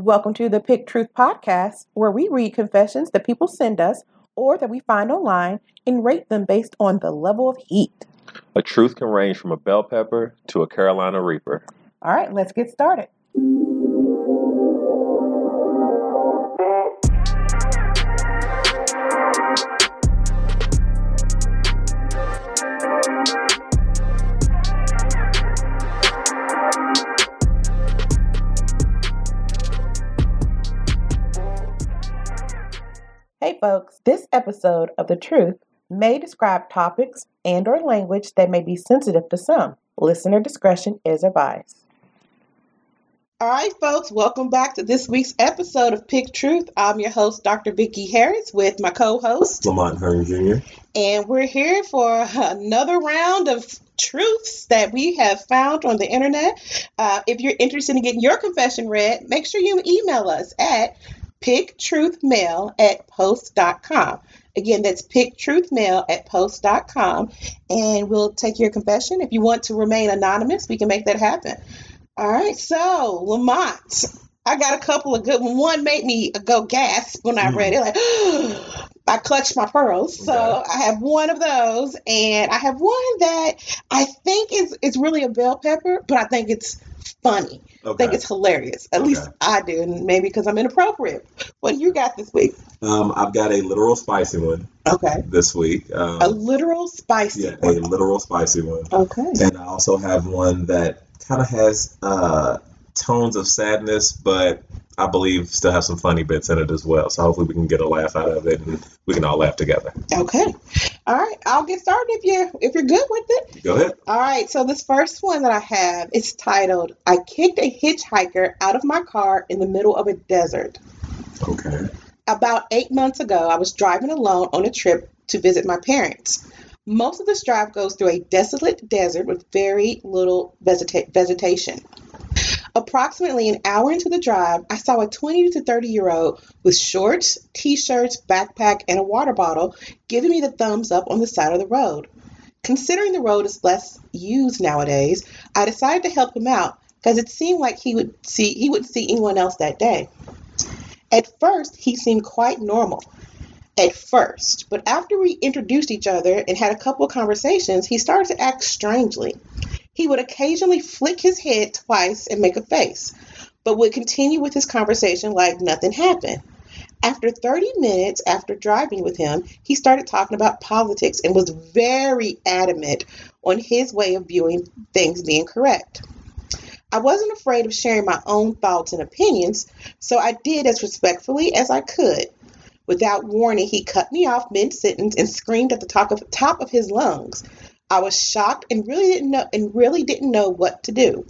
Welcome to the Pick Truth Podcast, where we read confessions that people send us or that we find online and rate them based on the level of heat. A truth can range from a bell pepper to a Carolina Reaper. All right, let's get started. Folks, this episode of The Truth may describe topics and or language that may be sensitive to some. Listener discretion is advised. All right, folks, welcome back to this week's episode of Pick Truth. I'm your host, Dr. Vicki Harris, with my co-host Lamont Hearn Jr. And we're here for another round of truths that we have found on the internet. Uh, if you're interested in getting your confession read, make sure you email us at picktruthmail at post.com. Again, that's picktruthmail at post.com. And we'll take your confession. If you want to remain anonymous, we can make that happen. All right. So, Lamont, I got a couple of good One made me go gasp when I read it. Like, I clutched my pearls. So okay. I have one of those, and I have one that I think is is really a bell pepper, but I think it's funny. Okay. I think it's hilarious. At okay. least I do, and maybe because I'm inappropriate. What do you got this week? Um, I've got a literal spicy one. Okay. This week. Um, a literal spicy. Yeah, one. a literal spicy one. Okay. And I also have one that kind of has uh, tones of sadness, but I believe still have some funny bits in it as well. So hopefully we can get a laugh out of it and we can all laugh together. Okay. All right. I'll get started if you if you're good with it. Go ahead. All right. So this first one that I have is titled I kicked a hitchhiker out of my car in the middle of a desert. Okay. About eight months ago, I was driving alone on a trip to visit my parents. Most of this drive goes through a desolate desert with very little vegeta- vegetation. Approximately an hour into the drive, I saw a 20 to 30 year old with shorts, t shirts, backpack, and a water bottle giving me the thumbs up on the side of the road. Considering the road is less used nowadays, I decided to help him out because it seemed like he would see he wouldn't see anyone else that day. At first, he seemed quite normal. At first, but after we introduced each other and had a couple of conversations, he started to act strangely. He would occasionally flick his head twice and make a face, but would continue with his conversation like nothing happened. After 30 minutes after driving with him, he started talking about politics and was very adamant on his way of viewing things being correct. I wasn't afraid of sharing my own thoughts and opinions, so I did as respectfully as I could. Without warning, he cut me off mid sentence and screamed at the top of, top of his lungs. I was shocked and really didn't know and really didn't know what to do.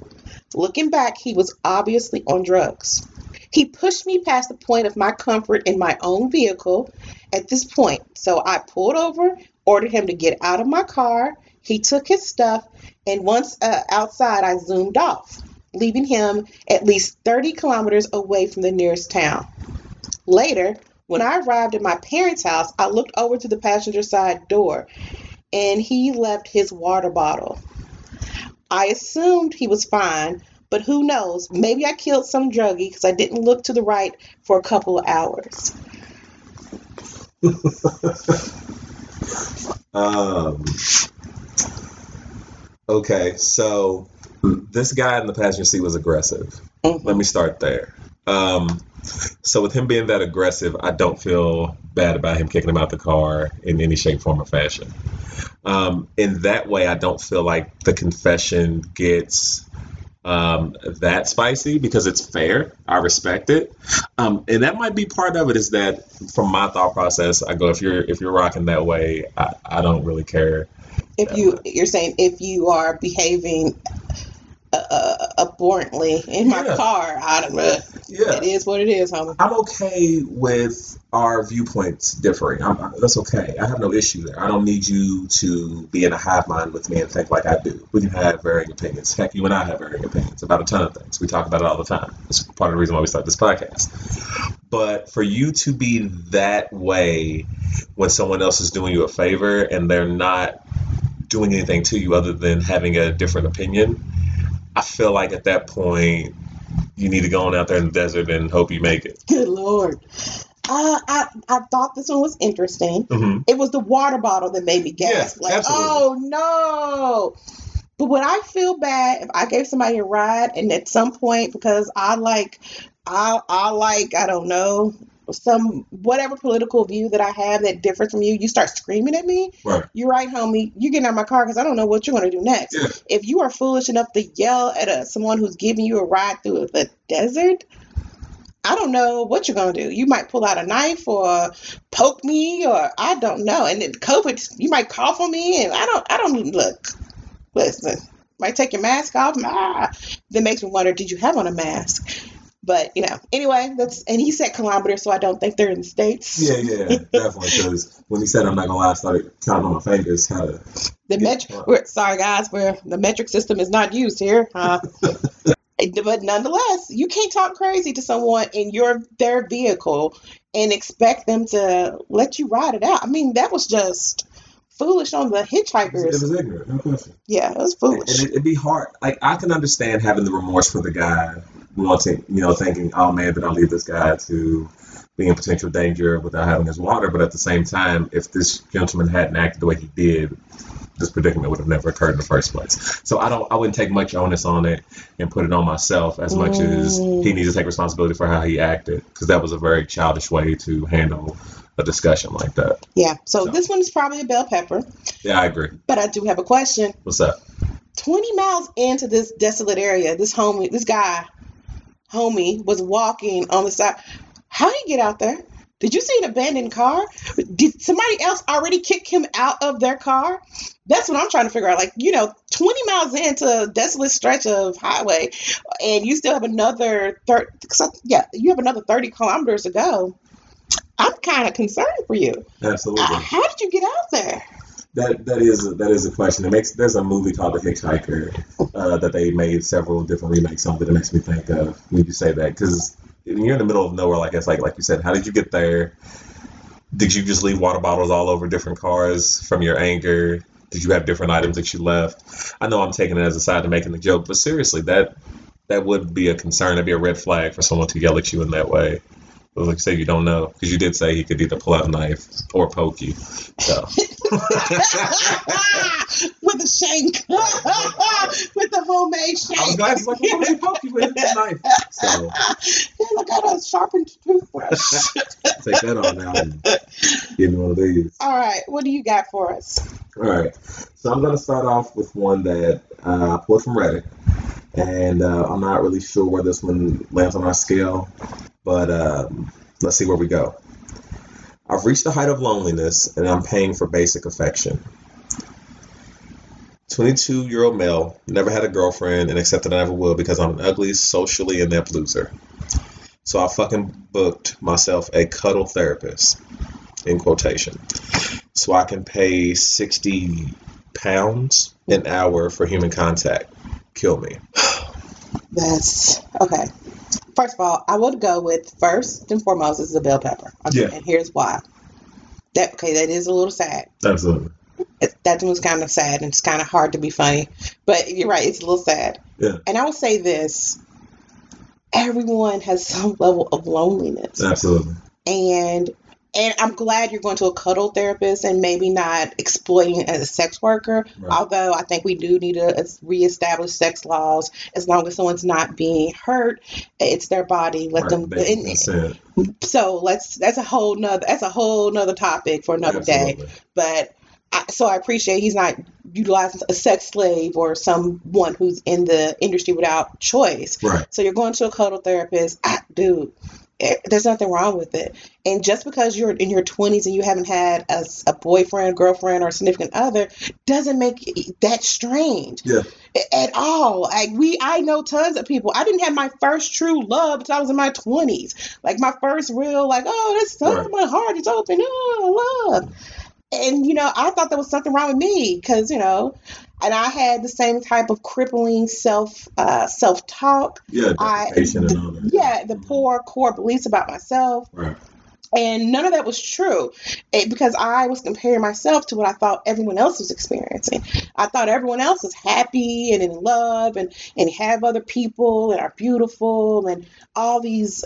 Looking back, he was obviously on drugs. He pushed me past the point of my comfort in my own vehicle at this point. So I pulled over, ordered him to get out of my car. He took his stuff, and once uh, outside, I zoomed off, leaving him at least 30 kilometers away from the nearest town. Later, when I arrived at my parents' house, I looked over to the passenger side door and he left his water bottle. I assumed he was fine, but who knows? Maybe I killed some druggie because I didn't look to the right for a couple of hours. um, okay, so this guy in the passenger seat was aggressive. Mm-hmm. Let me start there. Um, so with him being that aggressive, I don't feel bad about him kicking him out the car in any shape, form, or fashion. Um, in that way, I don't feel like the confession gets um, that spicy because it's fair. I respect it, um, and that might be part of it. Is that from my thought process, I go if you're if you're rocking that way, I, I don't really care. If you you're saying if you are behaving uh, abhorrently in my yeah. car. I don't know. Yeah. It is what it is, homie. I'm okay with our viewpoints differing. I'm, that's okay. I have no issue there. I don't need you to be in a hive mind with me and think like I do. We can have varying opinions. Heck, you and I have varying opinions about a ton of things. We talk about it all the time. It's part of the reason why we start this podcast. But for you to be that way when someone else is doing you a favor and they're not doing anything to you other than having a different opinion, I feel like at that point you need to go on out there in the desert and hope you make it? Good lord. Uh, I I thought this one was interesting. hmm It was the water bottle that made me gasp. Yeah, like, absolutely. oh no. But would I feel bad if I gave somebody a ride and at some point because I like I I like I don't know some whatever political view that I have that differs from you, you start screaming at me. Right. You're right, homie. You get out of my car because I don't know what you're going to do next. Yeah. If you are foolish enough to yell at a, someone who's giving you a ride through the desert, I don't know what you're going to do. You might pull out a knife or poke me or I don't know. And then COVID, you might cough on me and I don't, I don't look. Listen, might take your mask off. Ah, that makes me wonder, did you have on a mask? But you know, anyway, that's and he said kilometers, so I don't think they're in the states. Yeah, yeah, definitely. Because when he said, "I'm not gonna lie," I started counting on my fingers how to. The metric, we're, sorry guys, where the metric system is not used here. Uh, but nonetheless, you can't talk crazy to someone in your their vehicle and expect them to let you ride it out. I mean, that was just foolish on the It hitchhikers. was ignorant, no question. yeah, it was And foolish. it, it'd be hard. Like I can understand having the remorse for the guy, wanting, you know, thinking, "Oh man, did I leave this guy to be in potential danger without having his water?" But at the same time, if this gentleman hadn't acted the way he did, this predicament would have never occurred in the first place. So I don't, I wouldn't take much onus on it and put it on myself as much as Mm. he needs to take responsibility for how he acted, because that was a very childish way to handle a discussion like that. Yeah, so So- this one is probably a bell pepper, Yeah, I agree. but I do have a question. What's up? 20 miles into this desolate area, this home, this guy, homie, was walking on the side. How did he get out there? Did you see an abandoned car? Did somebody else already kick him out of their car? That's what I'm trying to figure out. Like, you know, 20 miles into a desolate stretch of highway, and you still have another 30, yeah, you have another 30 kilometers to go. I'm kind of concerned for you. Absolutely. Uh, how did you get out there? That that is that is a question. It makes there's a movie called The Hitchhiker uh, that they made several different remakes of. That it makes me think of when you say that because you're in the middle of nowhere like it's like like you said. How did you get there? Did you just leave water bottles all over different cars from your anger? Did you have different items that you left? I know I'm taking it as a side to making the joke, but seriously, that that would be a concern. It'd be a red flag for someone to yell at you in that way. Like you say, you don't know because you did say he could either pull out a knife or poke you. So. with a shank, with the homemade shank. I was glad like, what would he poke you with? A knife. So Yeah, look at a sharpened toothbrush. take that on now and give me one of these. All right, what do you got for us? All right. So I'm going to start off with one that uh, I pulled from Reddit. And uh, I'm not really sure where this one lands on our scale, but um, let's see where we go. I've reached the height of loneliness and I'm paying for basic affection. 22 year old male, never had a girlfriend and accepted I never will because I'm an ugly, socially inept loser. So I fucking booked myself a cuddle therapist, in quotation. So I can pay 60 pounds an hour for human contact. Kill me. That's okay. First of all, I would go with first and foremost is a bell pepper. Okay, Yeah. and here's why. That okay, that is a little sad. Absolutely. It, that was kind of sad and it's kind of hard to be funny, but you're right, it's a little sad. Yeah. And I will say this: everyone has some level of loneliness. Absolutely. and and I'm glad you're going to a cuddle therapist and maybe not exploiting as a sex worker. Right. Although I think we do need to reestablish sex laws as long as someone's not being hurt, it's their body. Let Right, them. and- consent. so let's. That's a whole nother. That's a whole nother topic for another day. But I, so I appreciate he's not utilizing a sex slave or someone who's in the industry without choice. Right. So you're going to a cuddle therapist, ah, dude. Eh, There's nothing wrong with it. And just because you're in your 20s and you haven't had a boyfriend, girlfriend, or significant other doesn't make that strange Yeah. at all. Like we, I know tons of people. I didn't have my first true love until I was in my 20s. Like my first real, like, oh, this oh, Right. my heart is open. Oh, love. And you know, I thought there was something wrong with me because you know, and I had the same type of crippling self uh, self talk. Yeah. I Deprecation and all that. yeah, the poor core beliefs about myself. Right. And none of that was true it, because I was comparing myself to what I thought everyone else was experiencing. I thought everyone else was happy and in love and, and have other people and are beautiful and all these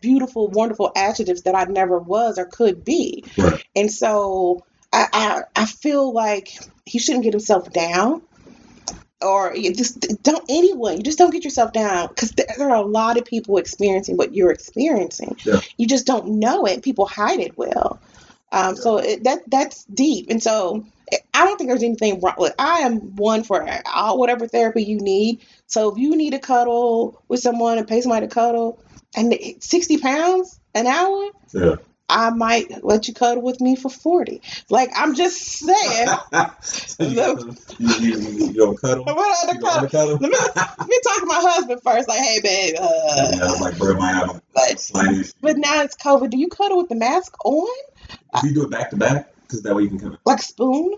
beautiful, wonderful adjectives that I never was or could be. Right. And so I, I, I feel like he shouldn't get himself down. Or you just don't anyone you just don't get yourself down. Because there, are a lot of people experiencing what you're experiencing. Yeah. you just don't know it. People hide it well. Um, so it, that that's deep. And so i don't think there's anything wrong like, i am one for all whatever therapy you need. So if you need a cuddle with someone and pay somebody to cuddle and 60 pounds an hour? Yeah. I might let you cuddle with me for 40. Like, I'm just saying. So you, you, you, you, you don't cuddle? What other cuddle? cuddle? Let me, let me talk to my husband first. Like, hey, babe. Yeah, Uh, I was like, bro, have but, but now it's COVID. Do you cuddle with the mask on? If you do it back to back, because that way you can kind Like spoon?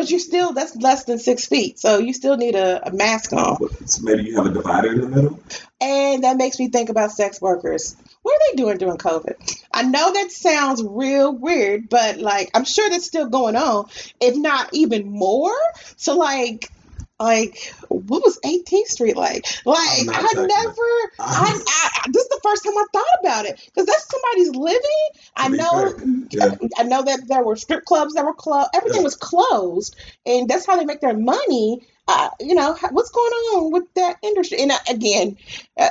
But you still, that's less than six feet. So you still need a, a mask on. of, maybe you have a divider in the middle. And that makes me think about sex workers. What are they doing during COVID? I know that sounds real weird, but like I'm sure that's still going on, if not even more. So like like what was 18th Street like? Like I never. I, I this is the first time I thought about it because that's somebody's living. I know yeah. I know that there were strip clubs that were closed. Everything Yeah. was closed, and that's how they make their money. Uh, you know what's going on with that industry? And uh, again, uh,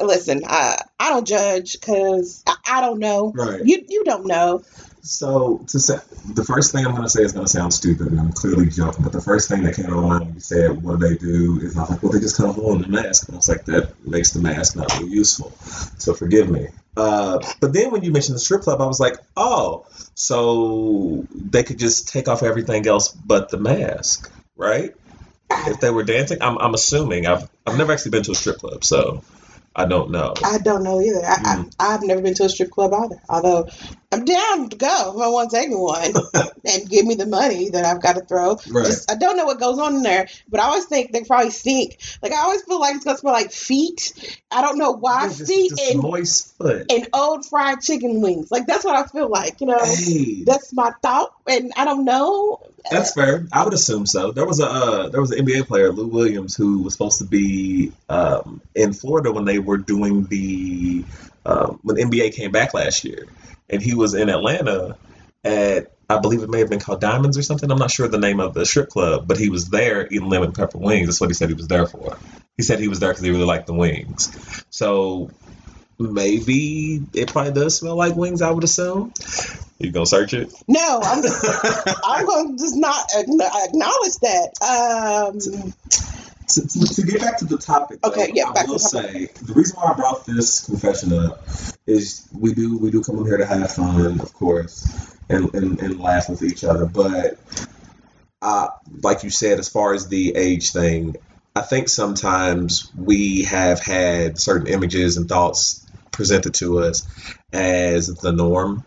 listen, uh, I don't judge because I, I don't know. Right. You you don't know. So to say, the first thing I'm going to say is going to sound stupid, and I'm clearly joking. But the first thing that came to mind when you said, "What do they do?" is I was like, "Well, they just kind of hold on the mask." And I was like, "That makes the mask not really useful." So forgive me. Uh, but then when you mentioned the strip club, I was like, "Oh, so they could just take off everything else but the mask, right?" If they were dancing, I'm, I'm assuming. I've I've never actually been to a strip club, so I don't know. I don't know either. I, Mm. I I've never been to a strip club either. Although I'm down to go if I want to take me one and give me the money that I've got to throw. Right. Just I don't know what goes on in there, but I always think they probably stink. Like I always feel like it's gonna smell like feet. I don't know why just, feet just and moist foot. and old fried chicken wings. Like that's what I feel like. You know, Hey. that's my thought, and I don't know. That's fair. I would assume so. There was a uh, there was an NBA player, Lou Williams, who was supposed to be um, in Florida when they were doing the um, when the NBA came back last year, and he was in Atlanta at I believe it may have been called Diamonds or something. I'm not sure the name of the strip club, but he was there eating lemon pepper wings. That's what he said he was there for. He said he was there because he really liked the wings. So maybe it probably does smell like wings. I would assume. You gonna search it? No, I'm I'm going to just not acknowledge that. Um, to, to, to get back to the topic, though, Okay, yeah, I will the say the reason why I brought this confession up is we do we do come in here to have fun, of course, and and, and laugh with each other. But uh, like you said, as far as the age thing, I think sometimes we have had certain images and thoughts presented to us as the norm,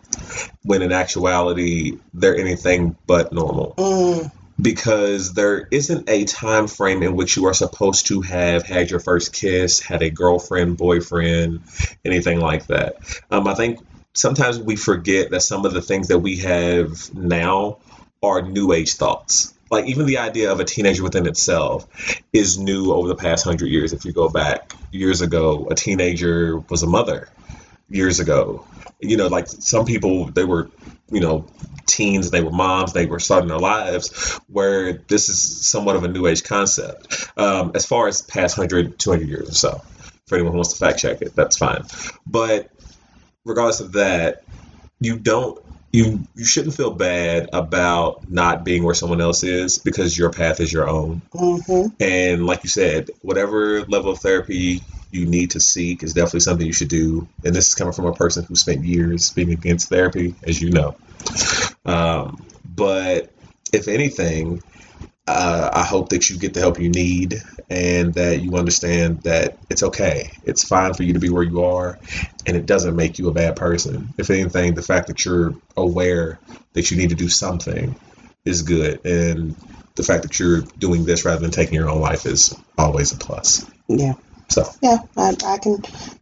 when in actuality they're anything but normal. Mm, because there isn't a time frame in which you are supposed to have had your first kiss, had a girlfriend, boyfriend, anything like that. Um, I think sometimes we forget that some of the things that we have now are new age thoughts. Like even the idea of a teenager within itself is new over the past hundred years. If you go back years ago, a teenager was a mother. Years ago, you know, like some people they were, you know, teens, they were moms, they were starting their lives, where this is somewhat of a new age concept. Um, as far as past 100, 200 years or so, for anyone who wants to fact check it, that's fine. But regardless of that, you don't. You, you shouldn't feel bad about not being where someone else is because your path is your own. hmm And like you said, whatever level of therapy you need to seek is definitely something you should do. And this is coming from a person who spent years being against therapy, as you know. Um, but if anything, uh, I hope that you get the help you need and that you understand that it's okay. It's fine for you to be where you are, and it doesn't make you a bad person. If anything, the fact that you're aware that you need to do something is good. And the fact that you're doing this rather than taking your own life is always a plus. Yeah. So Yeah, I, I can,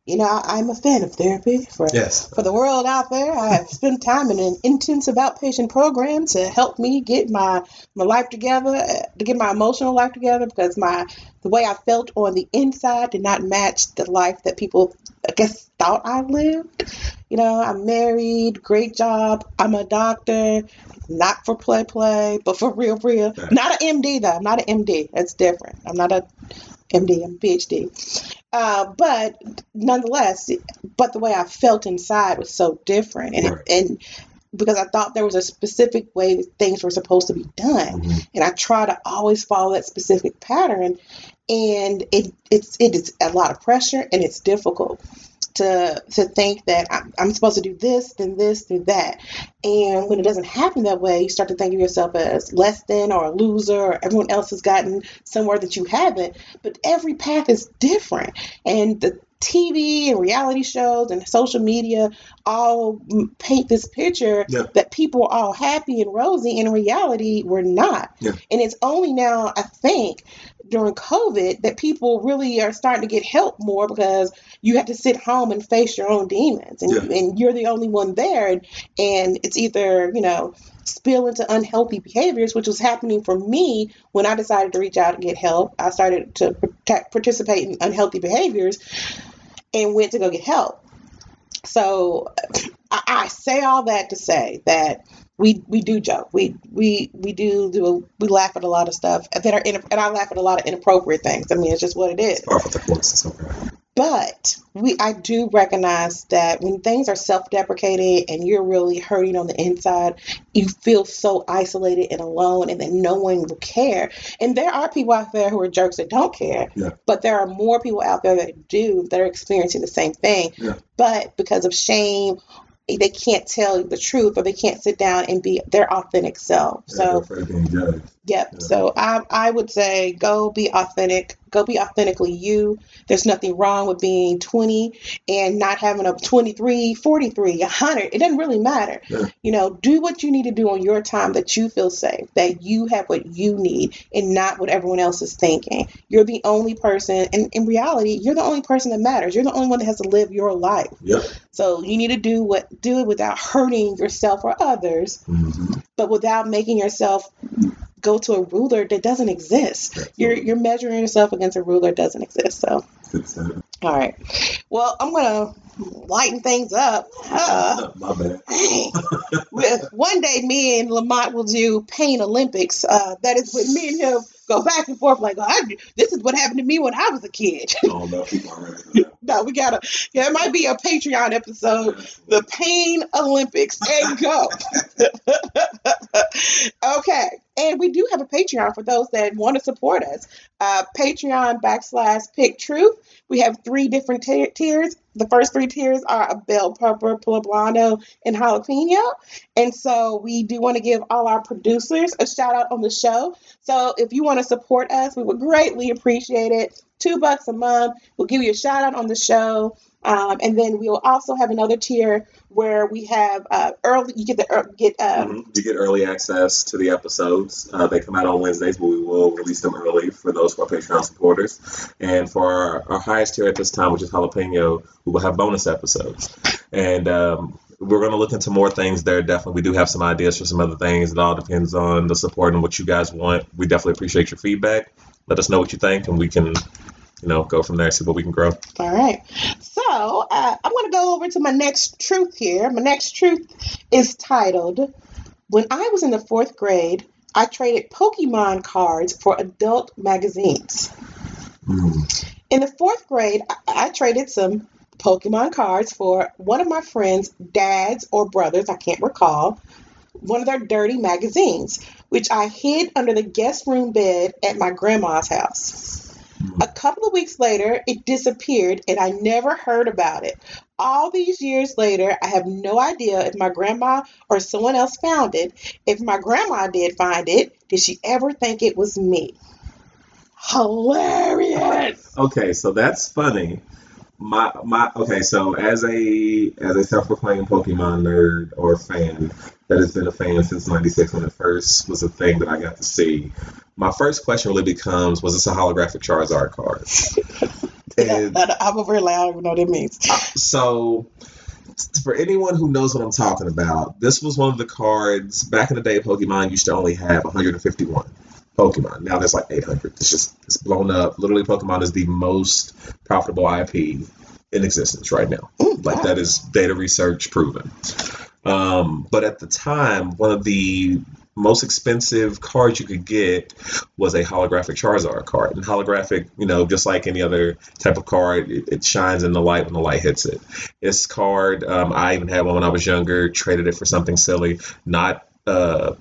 you know, I'm a fan of therapy for yes, for the world out there. I have spent time in an intensive outpatient program to help me get my my life together, uh, to get my emotional life together, because my the way I felt on the inside did not match the life that people, I guess, thought I lived. You know, I'm married, great job. I'm a doctor, not for play play, but for real real. Right. Not an MD though. I'm not an MD. That's different. I'm not a MD. I'm a PhD. Uh, but nonetheless, but the way I felt inside was so different, and Right. and because I thought there was a specific way that things were supposed to be done, Mhm. and I try to always follow that specific pattern, and it it's it is a lot of pressure and it's difficult to to think that I'm, I'm supposed to do this, then this, then that, and when it doesn't happen that way, you start to think of yourself as less than or a loser, or everyone else has gotten somewhere that you haven't. But every path is different, and the TV and reality shows and social media all paint this picture Yeah. that people are all happy and rosy. In reality, we're not. Yeah. And it's only now, I think, during COVID that people really are starting to get help more because you have to sit home and face your own demons, and, Yeah. and you're the only one there, and, and it's either you know spill into unhealthy behaviors, which was happening for me when I decided to reach out and get help. I started to participate in unhealthy behaviors and went to go get help. So I, I say all that to say that we we do joke. We we we do do we laugh at a lot of stuff that are in, and I laugh at a lot of inappropriate things. I mean, it's just what it is. par for the course. It's okay. But we I do recognize that when things are self-deprecating and you're really hurting on the inside, you feel so isolated and alone and that no one will care. And there are people out there who are jerks that don't care. Yeah. But there are more people out there that do that are experiencing the same thing. Yeah. But because of shame, they can't tell the truth or they can't sit down and be their authentic self. So they're afraid of being judged. Yep. Yeah. So I I would say go be authentic. Go be authentically you. There's nothing wrong with being 20 and not having a 23, 43, 100. It doesn't really matter. Yeah. You know, do what you need to do on your time that you feel safe, that you have what you need and not what everyone else is thinking. You're the only person, and in reality, you're the only person that matters. You're the only one that has to live your life. Yep. So you need to do what do it without hurting yourself or others hmm but without making yourself go to a ruler that doesn't exist. You're you're measuring yourself against a ruler that doesn't exist. So, all right. Well, I'm gonna lighten things up. Uh, my bad. One day, me and Lamont will do Pain Olympics. Uh, that is when me and him go back and forth like, oh, this is what happened to me when I was a kid. Know if people are ready no, we gotta. Yeah, it might be a Patreon episode. The Pain Olympics. And go. okay. And we do have a Patreon for those that want to support us. Uh, Patreon backslash pick truth. We have three different ti- tiers. The first three tiers are a bell pepper, poblano, and jalapeno. And so we do want to give all our producers a shout out on the show. So if you want to support us, we would greatly appreciate it. Two bucks a month. We'll give you a shout out on the show. Um, and then we will also have another tier where we have uh, early. You get the ear- get um, Mhm. You get early access to the episodes. Uh, they come out on Wednesdays, but we will release them early for those who are Patreon supporters. And for our, our highest tier at this time, which is Jalapeno, we will have bonus episodes. And um, we're going to look into more things there. Definitely, we do have some ideas for some other things. It all depends on the support and what you guys want. We definitely appreciate your feedback. Let us know what you think, and we can, you know, go from there. See what we can grow. All right. So uh, I'm going to go over to my next truth here. My next truth is titled When I was in the fourth grade, I traded Pokemon cards for adult magazines. Mm. In the fourth grade, I, I traded some Pokemon cards for one of my friends' dads or brothers, I can't recall, one of their dirty magazines, which I hid under the guest room bed at my grandma's house. A couple of weeks later, it disappeared and I never heard about it. All these years later, I have no idea if my grandma or someone else found it. If my grandma did find it, did she ever think it was me? Hilarious! Okay, so that's funny. My my okay, so as a as a self-proclaimed Pokemon nerd or fan that has been a fan since '96 when it first was a thing that I got to see, my first question really becomes: Was this a holographic Charizard card? And I'm over here like, I don't even know what that means. so for anyone who knows what I'm talking about, this was one of the cards back in the day. Pokemon used to only have 151 Pokemon. Now there's like 800. It's just it's blown up. Literally, Pokemon is the most profitable IP in existence right now. Mm, Like wow. that is data research proven. Um, but at the time, one of the most expensive cards you could get was a holographic Charizard card. And holographic, you know, just like any other type of card, it, it shines in the light when the light hits it. This card, um, I even had one when I was younger, traded it for something silly, not uh,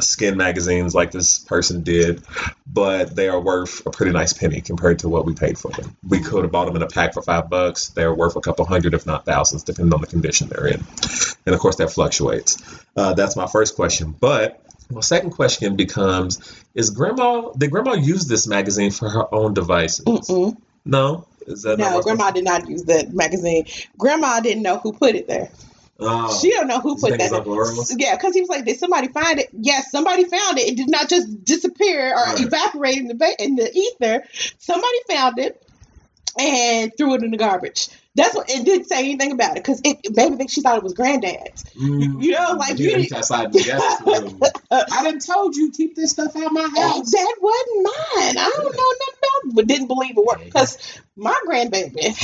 skin magazines like this person did, but they are worth a pretty nice penny compared to what we paid for them. We could have bought them in a pack for five bucks. They're worth a couple hundred, if not thousands, depending on the condition they're in. And of course, that fluctuates. Uh, that's my first question. But my second question becomes: Is Grandma did Grandma use this magazine for her own devices? Mm-mm. No, is that No, Grandma did not use that magazine. Grandma didn't know who put it there. Oh, She don't know who put that. there. Yeah, because he was like, "Did somebody find it?" Yes, somebody found it. It did not just disappear or Right. evaporate in the in the ether. Somebody found it and threw it in the garbage. That's what it didn't say anything about it because it maybe think she thought it was granddad's. Mm, You know, like, yeah, you- reach outside the guest room. I didn't told you keep this stuff out of my house. that wasn't mine. I don't know nothing about it, but didn't believe it worked because my grandbaby.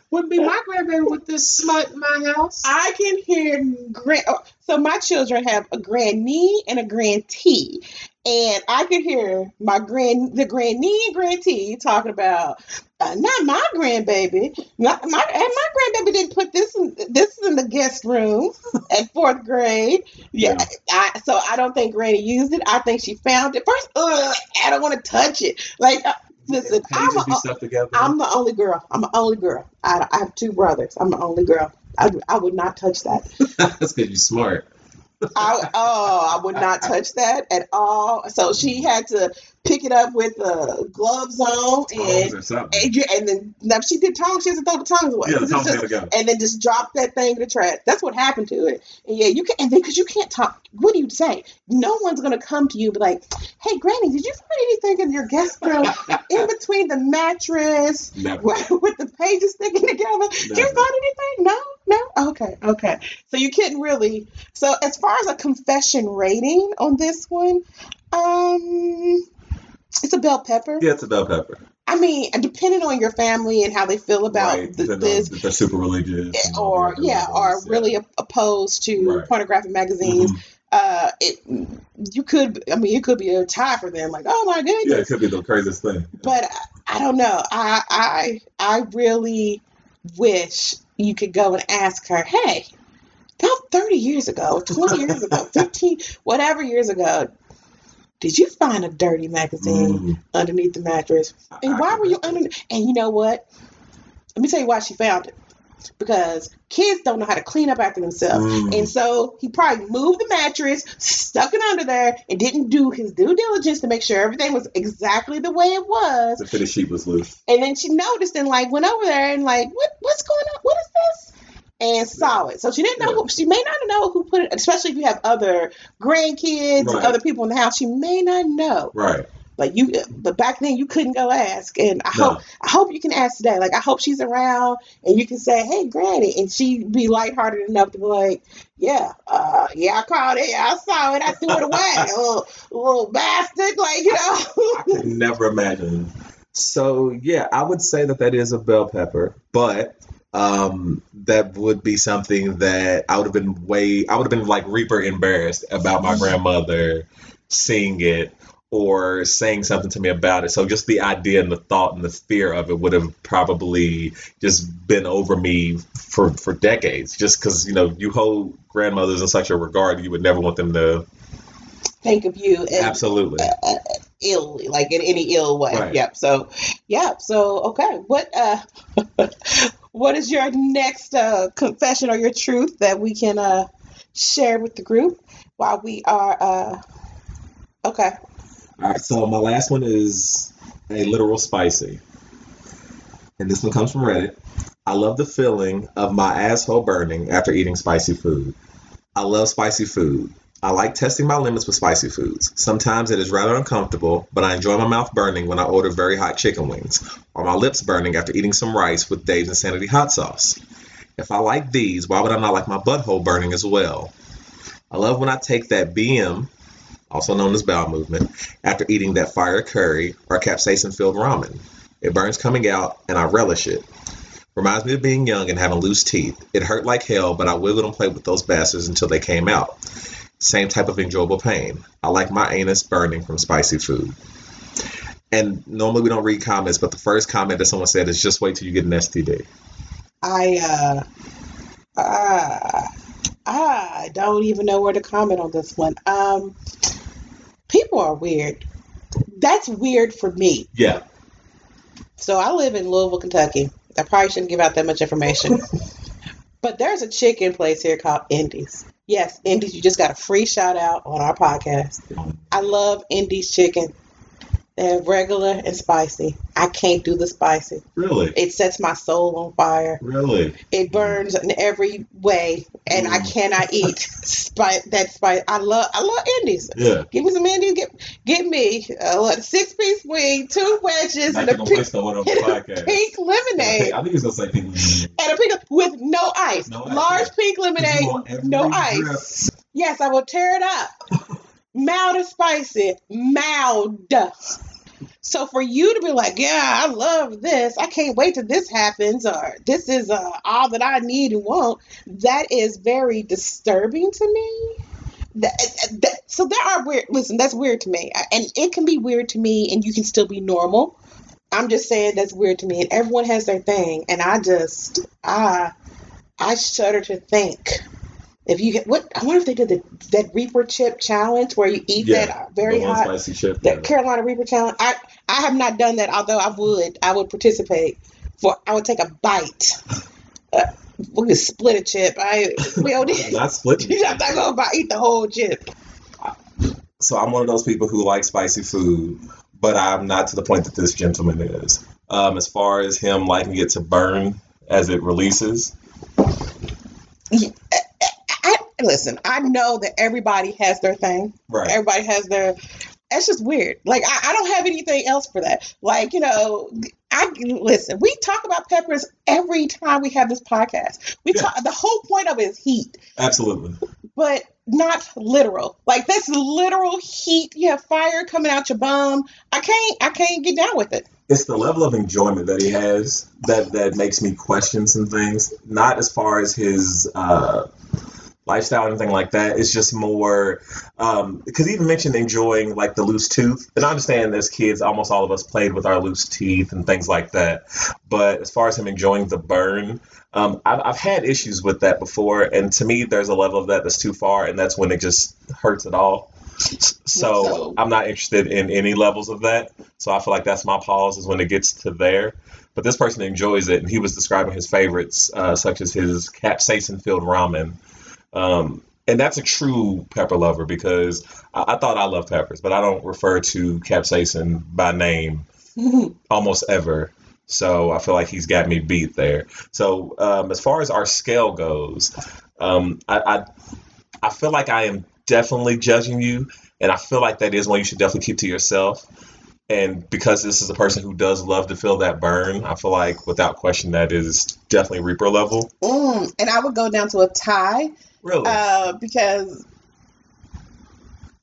Wouldn't be my grandbaby with this smut in my house. I can hear grand. So my children have a grand knee and a grand T, and I can hear my grand the grand knee and grand T talking about uh, not my grandbaby. Not my and my grandbaby didn't put this in this is in the guest room at fourth grade. Yeah, Yeah. I, so I don't think Granny used it. I think she found it first. Ugh, I don't want to touch it. Like uh, listen, I'm a, be stuck together. I'm the only girl. I'm the only girl. I, I have two brothers. I'm the only girl. I, I would not touch that. That's because you're smart. I, oh, I would not touch that at all. So she had to pick it up with uh, gloves on, and or and, you, and then now she did tongue. She has to throw the tongs away. yeah, the tongs just- go. and then just drop that thing in the trash. That's what happened to it. And yeah, you can and then because you can't talk. What do you say? No one's gonna come to you be like, "Hey, Granny, did you find anything in your guest room in between the mattress with, with the pages sticking together? Did you find anything? No, no. Okay, okay. So you couldn't really. So as far as a confession rating on this one, um, it's a bell pepper. Yeah, it's a bell pepper. I mean, depending on your family and how they feel about right. th- this, they're super religious. or yeah, or yeah. really op- opposed to Right. pornographic magazines. Mhm. Uh, it you could, I mean, it could be a Thai for them. Like, oh my goodness, Yeah, it could be the craziest thing. but I, I don't know. I I I really wish you could go and ask her, hey, about thirty years ago, twenty years ago, fifteen, whatever years ago. Did you find a dirty magazine Mm. underneath the mattress? And why were you under? And you know what? Let me tell you why she found it. Because kids don't know how to clean up after themselves. Mm. And so he probably moved the mattress, stuck it under there, and didn't do his due diligence to make sure everything was exactly the way it was. The fitted sheet was loose. And then she noticed and like went over there and like, what what's going on? What is this? And saw it. So she didn't know Yeah. who she may not know who put it, especially if you have other grandkids and Right. other people in the house. She may not know. Right. Like you, but back then you couldn't go ask, and I No. hope I hope you can ask today. Like I hope she's around, and you can say, "Hey, Granny," and she be lighthearted enough to be like, "Yeah, uh, yeah, I called it, I saw it, I threw it away, little, little bastard." Like you know, I could never imagine. So yeah, I would say that that is a bell pepper, but um, that would be something that I would have been way, I would have been like reaper embarrassed about my grandmother seeing it or saying something to me about it. So just the idea and the thought and the fear of it would have probably just been over me for for decades. Just because you know you hold grandmothers in such a regard, you would never want them to. think of you and Absolutely. uh, ill, like in any ill way. Right. Yep. So, yep. So, okay. What uh, what is your next uh confession or your truth that we can uh share with the group while we are uh okay. All right, so my last one is a literal spicy. And this one comes from Reddit. I love the feeling of my asshole burning after eating spicy food. I love spicy food. I like testing my limits with spicy foods. Sometimes it is rather uncomfortable, but I enjoy my mouth burning when I order very hot chicken wings, or my lips burning after eating some rice with Dave's Insanity hot sauce. If I like these, why would I not like my butthole burning as well? I love when I take that BM, also known as bowel movement, after eating that fire curry or capsaicin filled ramen. It burns coming out, and I relish it. Reminds me of being young and having loose teeth. It hurt like hell, but I wiggled and played with those bastards until they came out. Same type of enjoyable pain. I like my anus burning from spicy food. And normally we don't read comments, but the first comment that someone said is just wait till you get an STD. I uh, uh, I don't even know where to comment on this one. Um, people are weird. That's weird for me. Yeah. So I live in Louisville, Kentucky. I probably shouldn't give out that much information. but there's a chicken place here called Indi's. Yes, Indi's. You just got a free shout out on our podcast. I love Indi's chicken. They have regular and spicy. I can't do the spicy. Really? It sets my soul on fire. Really? It burns in every way, and I Mm. cannot eat spice. That spice. I love. I love Indi's. Yeah. Give me some Indi's. Get get me a six piece wing, two wedges, and a pink, the one on and a pink lemonade. I think was gonna say pink. Lemonade. And a pink with no ice. No ice, Large yeah. pink lemonade, no ice. Yes, I will tear it up. Mild and spicy. Mild. So for you to be like, yeah, I love this. I can't wait till this happens, or this is uh, all that I need and want. That is very disturbing to me. That, that, so there are weird. Listen, that's weird to me, and it can be weird to me, and you can still be normal. I'm just saying that's weird to me, and everyone has their thing, and I just, I, I shudder to think if you get what I wonder if they did the that Reaper chip challenge where you eat Yeah, that very hot spicy chip. that Carolina Reaper challenge. I I have not done that, although I would I would participate. For I would take a bite. Uh, we could split a chip. I we don't need. Not split. I'm not gonna buy, eat the whole chip. So I'm one of those people who like spicy food, but I'm not to the point that this gentleman is. Um, as far as him liking it to burn as it releases, listen, I know that everybody has their thing. right? Everybody has their. That's just weird. Like I, I don't have anything else for that. Like you know, I listen. We talk about peppers every time we have this podcast. We Yeah. talk. The whole point of it is heat, Absolutely. but not literal. Like that's literal heat. You have fire coming out your bum. I can't. I can't get down with it. It's the level of enjoyment that he has that that makes me question some things. Not as far as his uh, lifestyle or anything like that. It's just more um, because even mentioned enjoying like the loose tooth. And I understand as kids, almost all of us played with our loose teeth and things like that. But as far as him enjoying the burn, um, I've, I've had issues with that before. And to me, there's a level of that that's too far, and that's when it just hurts it all. So So- I'm not interested in any levels of that. So I feel like that's my pause is when it gets to there. But this person enjoys it, and he was describing his favorites, uh, such as his capsaicin filled ramen. Um, and that's a true pepper lover because I, I thought I loved peppers, but I don't refer to capsaicin by name almost ever. So I feel like he's got me beat there. So um, as far as our scale goes, um, I, I I feel like I am definitely judging you, and I feel like that is one you should definitely keep to yourself. And because this is a person who does love to feel that burn, I feel like without question that is definitely Reaper level. Mm, and I would go down to a Thai Really? uh, because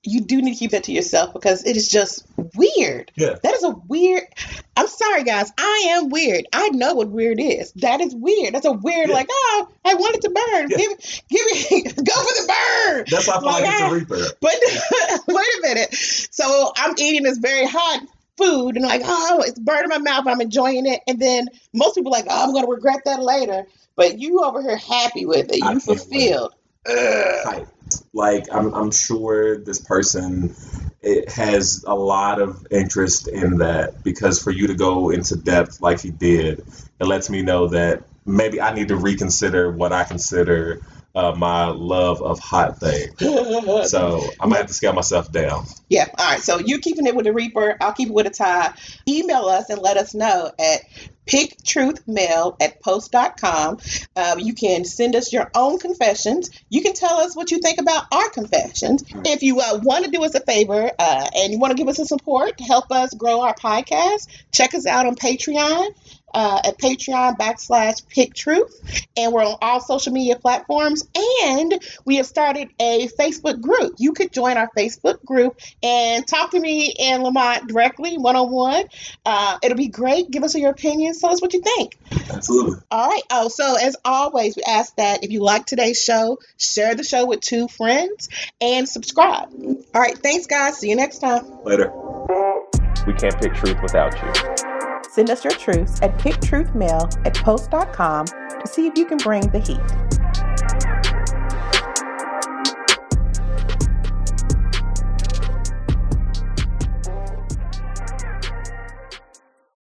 you do need to keep that to yourself because it is just weird. Yeah. That is a weird. I'm sorry, guys. I am weird. I know what weird is. That is weird. That's a weird, Yeah. like, oh, I want it to burn. Yeah. Give me, give me, go for the burn. That's why I feel like, Like, it's a Reaper. But wait a minute. So I'm eating this very hot food and like, oh, it's burning my mouth. I'm enjoying it. And then most people are like, oh, I'm going to regret that later. But you over here happy with it. You can't fulfilled. Ugh. type. Like I'm, I'm sure this person it has a lot of interest in that because for you to go into depth like he did, it lets me know that maybe I need to reconsider what I consider uh, my love of hot things. So I'm gonna have to scale myself down. Yeah. All right. So you're keeping it with a Reaper. I'll keep it with a Thai. Email us and let us know at picktruthmail at post.com. Um, you can send us your own confessions. You can tell us what you think about our confessions. If you uh, want to do us a favor uh, and you want to give us a support to help us grow our podcast, check us out on Patreon. Uh, at Patreon backslash Pick Truth, and we're on all social media platforms. And we have started a Facebook group. You could join our Facebook group and talk to me and Lamont directly, one on one. It'll be great. Give us your opinions. Tell us what you think. Absolutely. All right. Oh, so as always, we ask that if you like today's show, share the show with two friends and subscribe. All right. Thanks, guys. See you next time. Later. We can't pick truth without you. Send us your truths at picktruthmail at post.com to see if you can bring the heat.